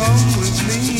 come with me.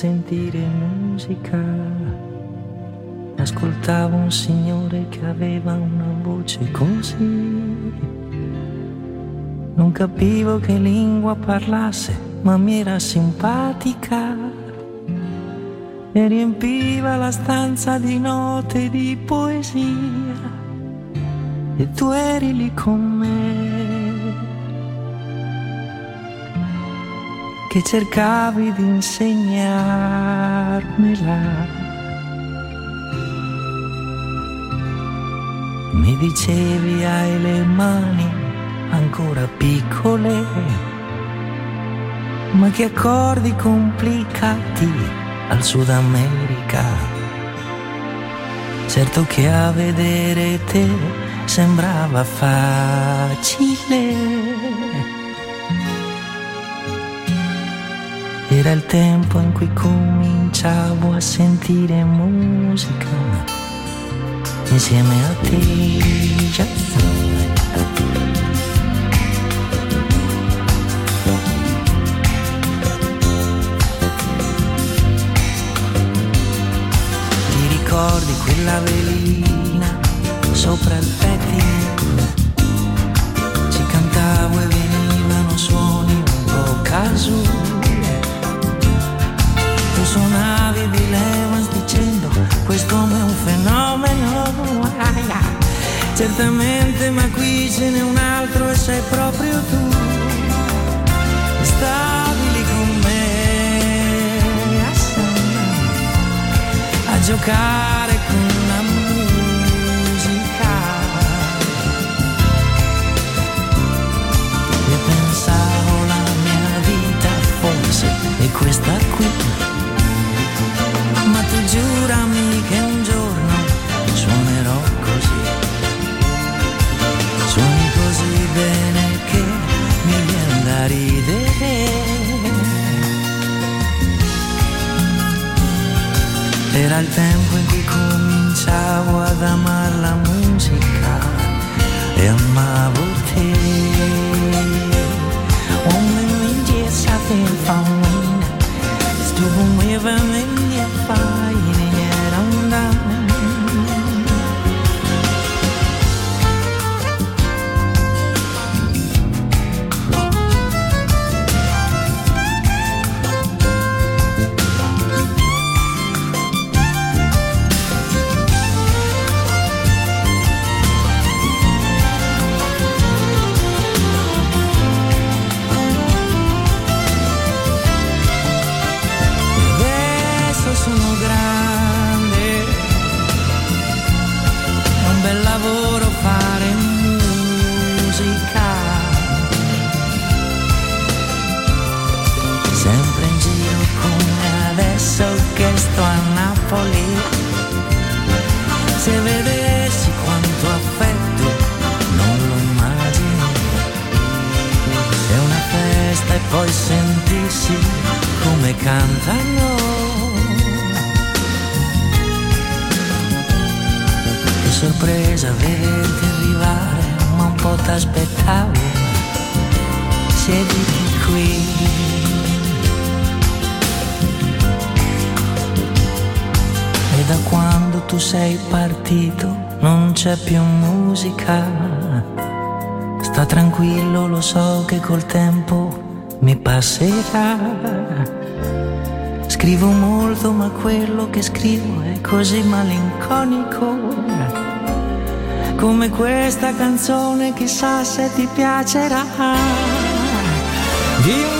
Sentire musica. Ascoltavo un signore che aveva una voce così. Non capivo che lingua parlasse, ma mi era simpatica. E riempiva la stanza di note di poesia e tu eri lì con me, che cercavi di insegnarmela. Mi dicevi hai le mani ancora piccole, ma che accordi complicati al Sud America. Certo che a vedere te sembrava facile. Era il tempo in cui cominciavo a sentire musica insieme a te. Ti ricordi quella velina sopra il pettine? Certamente ma qui ce n'è un altro e sei proprio tu. Stavi lì con me. A, a giocare con la musica. E pensavo la mia vita forse è questa qui Era il tempo in cui cominciavo ad amare la musica e amavo te. Om min gissa fin fan Estuvo muy bien fighting folli. Se vedessi quanto affetto, non lo immagini. È una festa e poi sentissi come cantano. Che sorpresa vederti arrivare, ma un po' t'aspettavo. Siediti qui. C'è più musica. Sta tranquillo, lo so che col tempo mi passerà. Scrivo molto, ma quello che scrivo è così malinconico. Come questa canzone, chissà se ti piacerà. Dimmi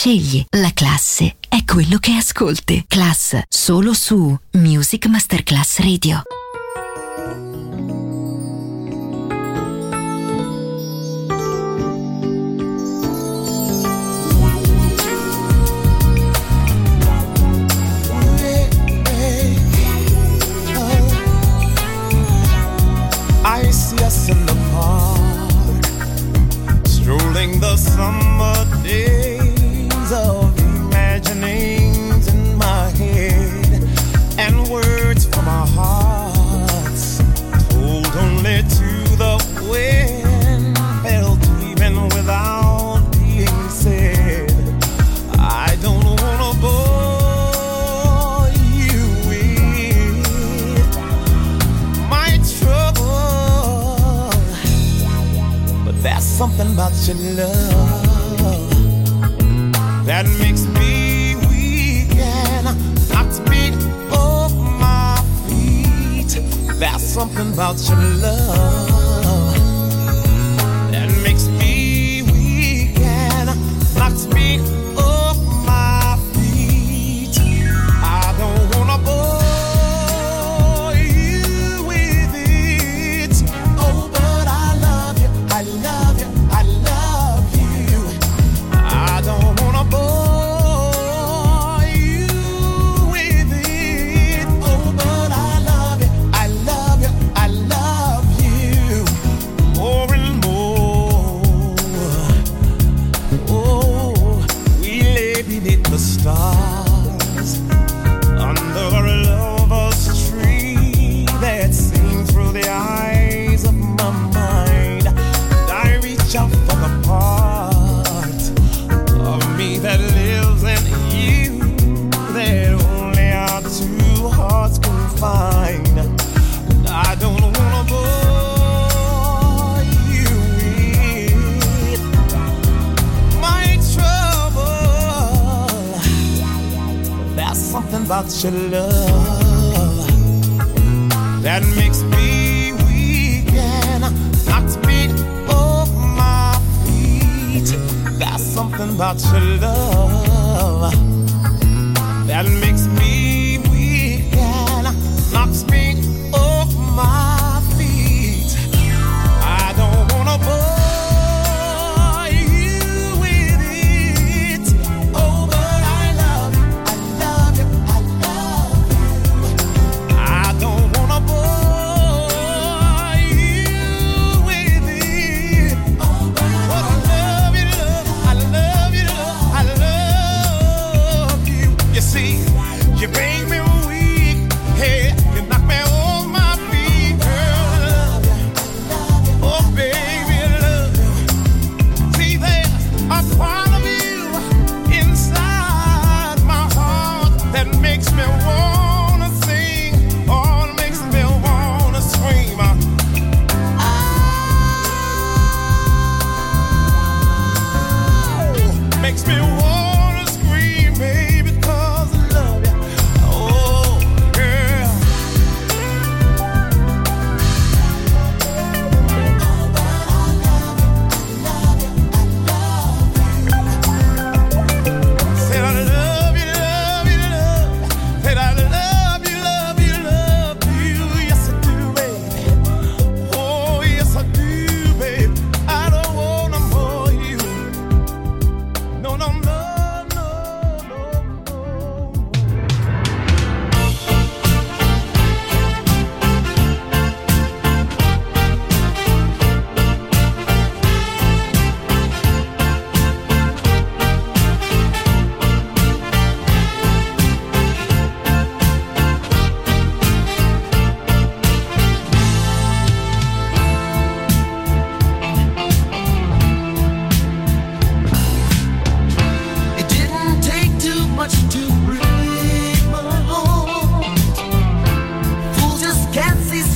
scegli, la classe è quello che ascolti. Class, solo su Music Masterclass Radio. In the summer. love that makes me weak and not my feet. Something about your love.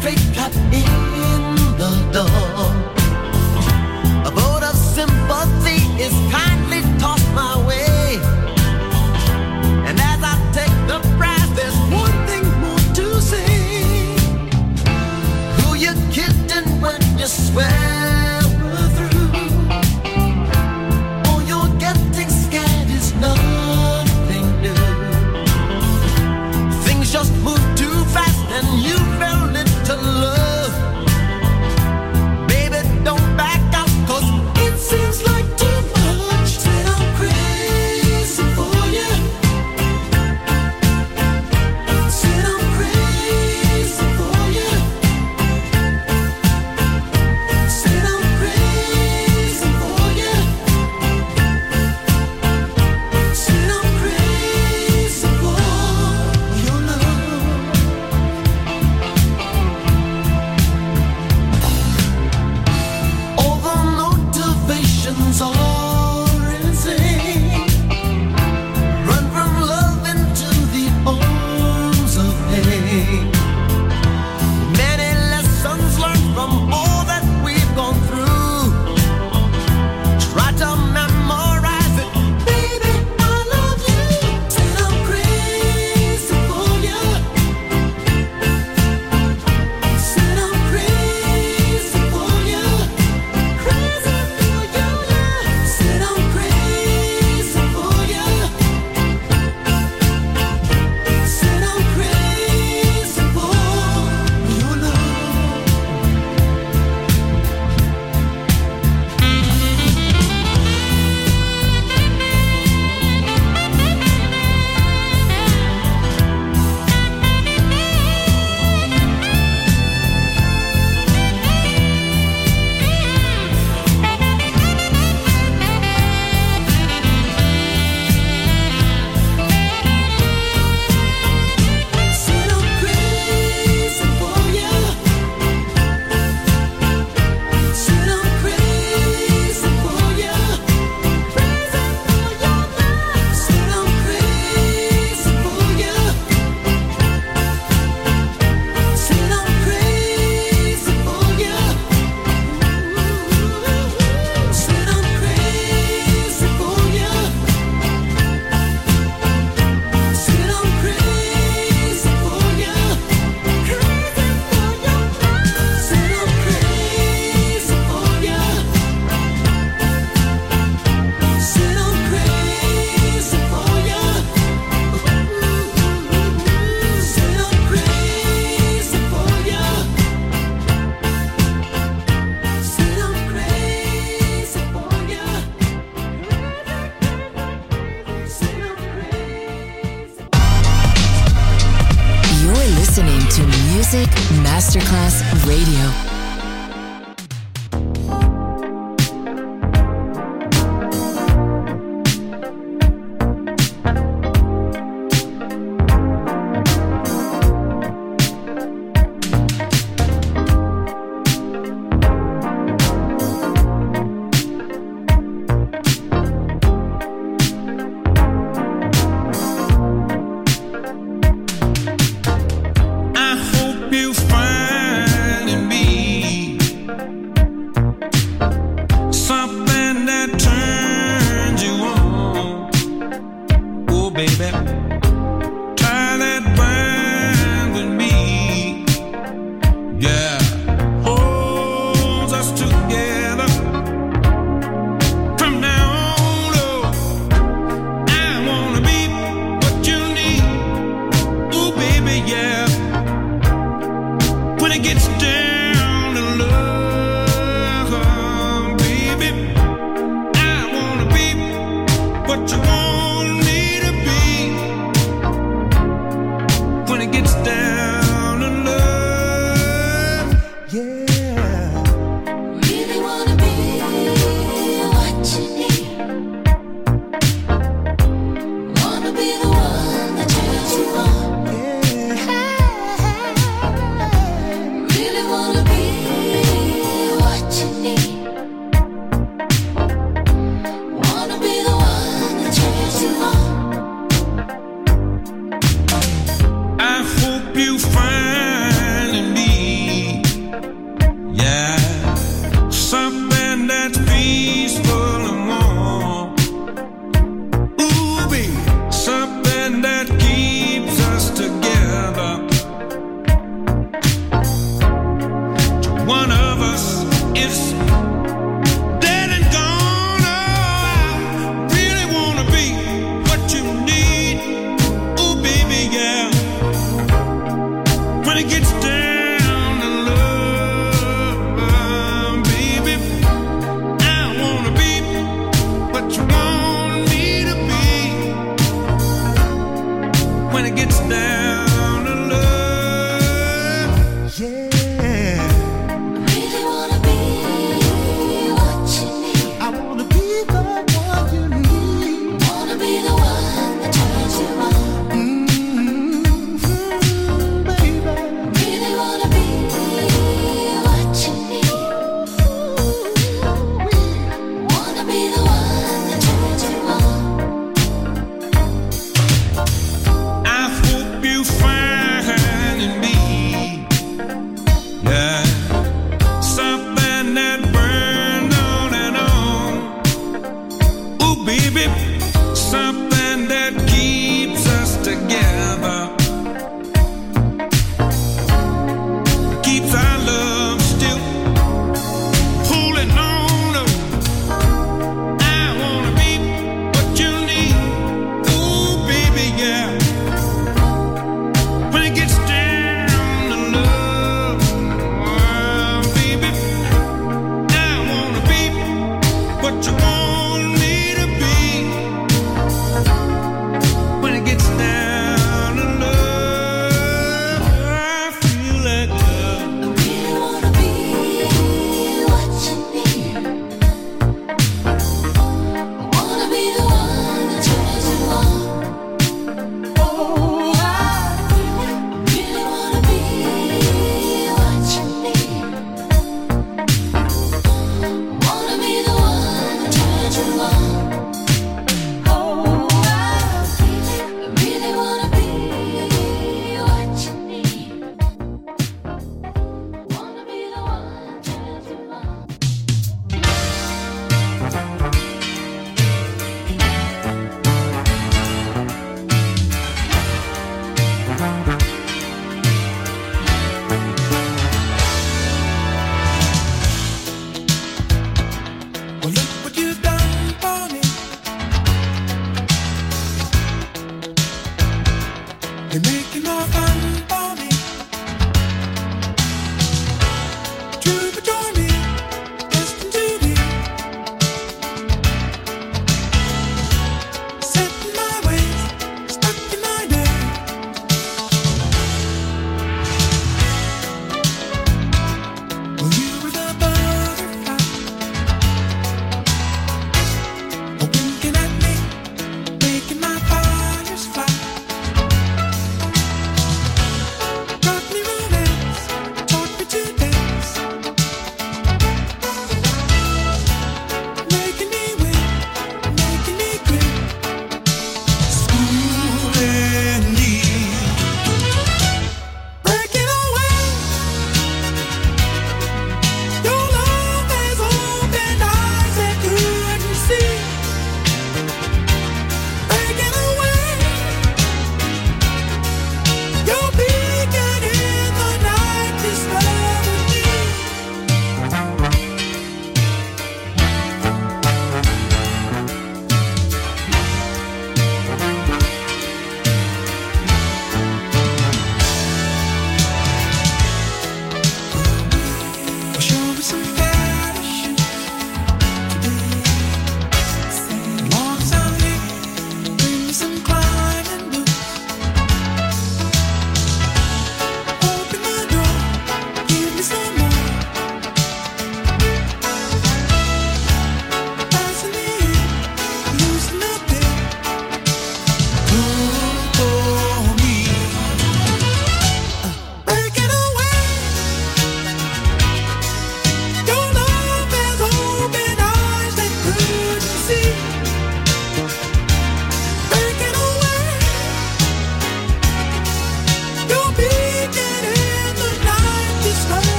straight cut. baby.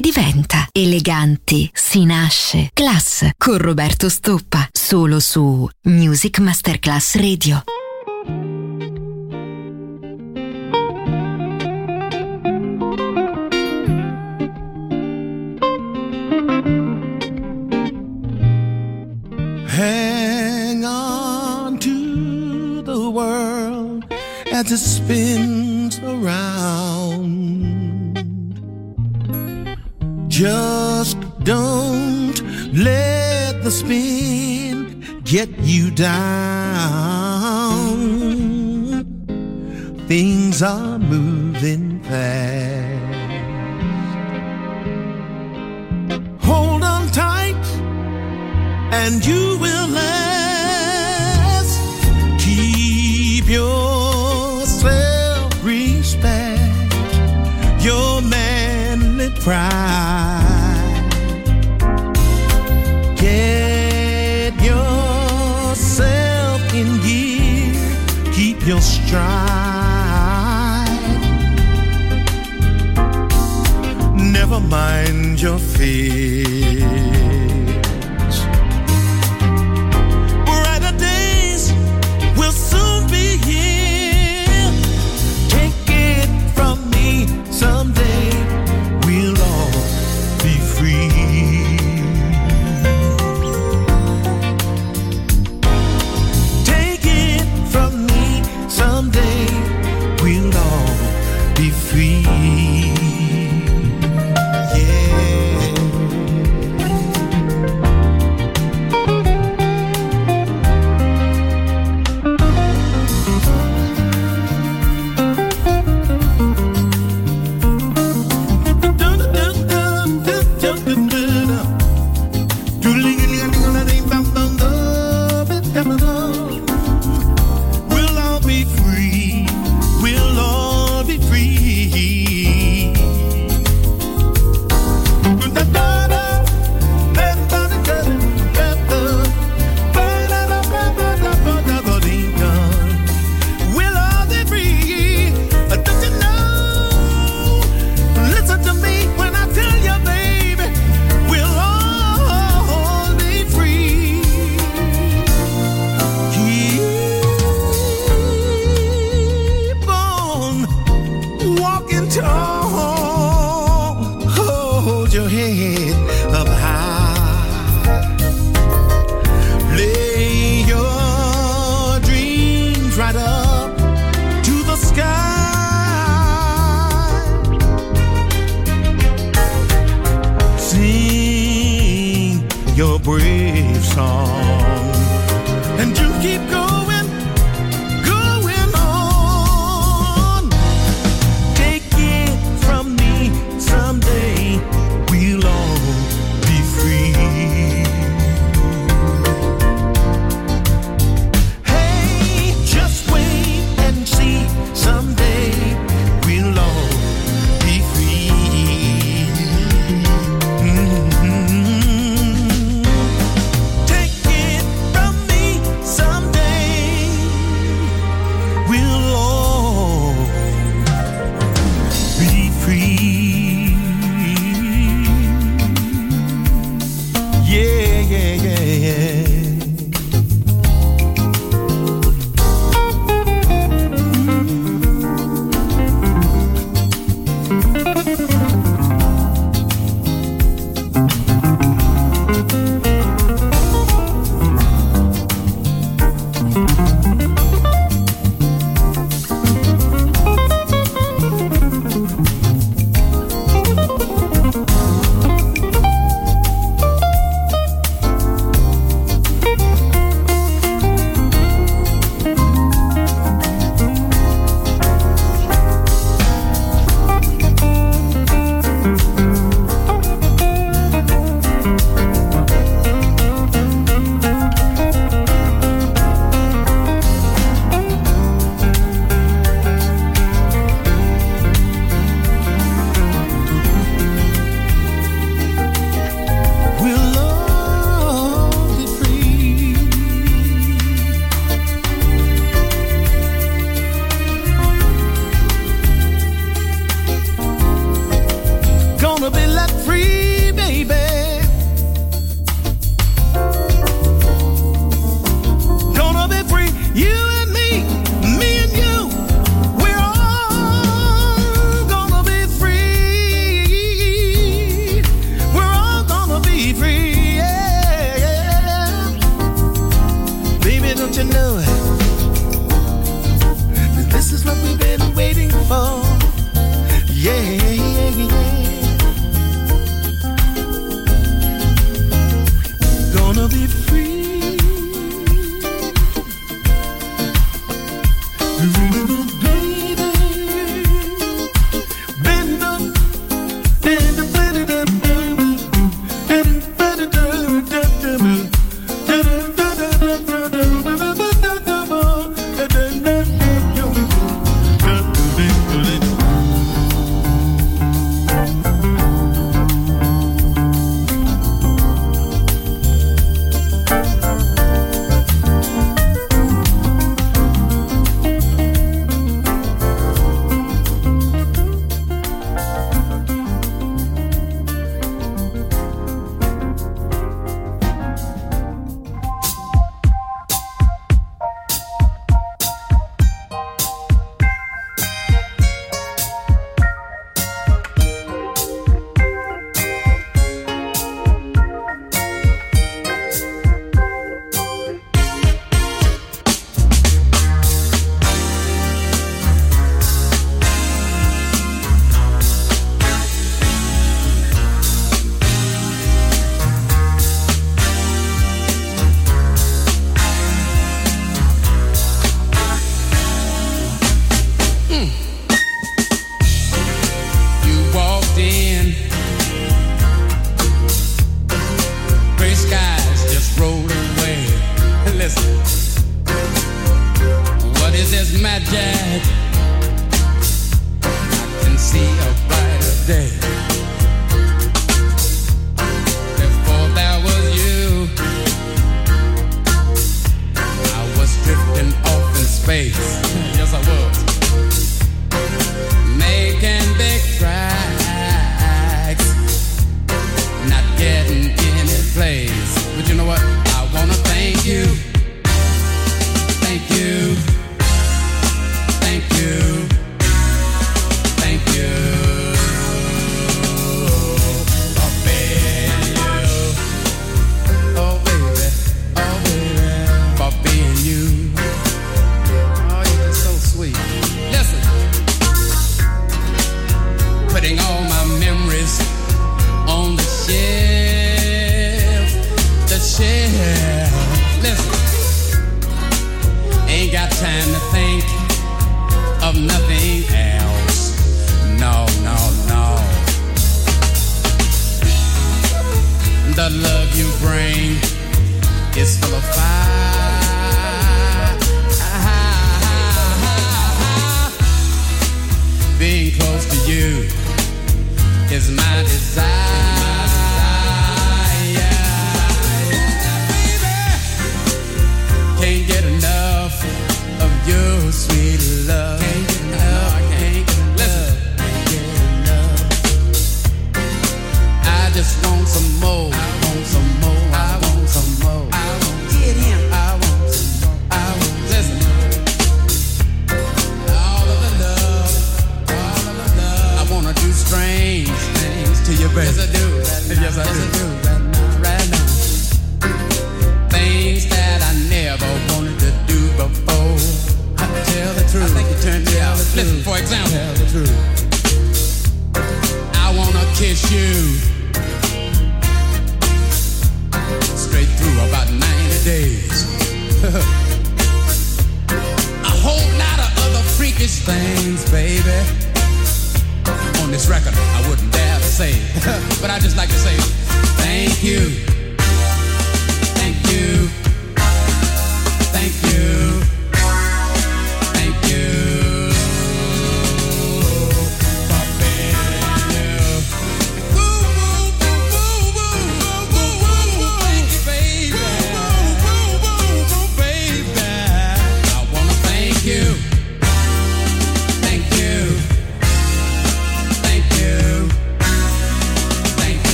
Diventa. Eleganti si nasce. Class con Roberto Stoppa. Solo su Music Masterclass Radio. Hang on to the world as it spins around. Just don't let the spin get you down. Things are moving fast. Hold on tight and you will last. tried. Never mind your fear.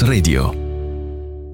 Radio.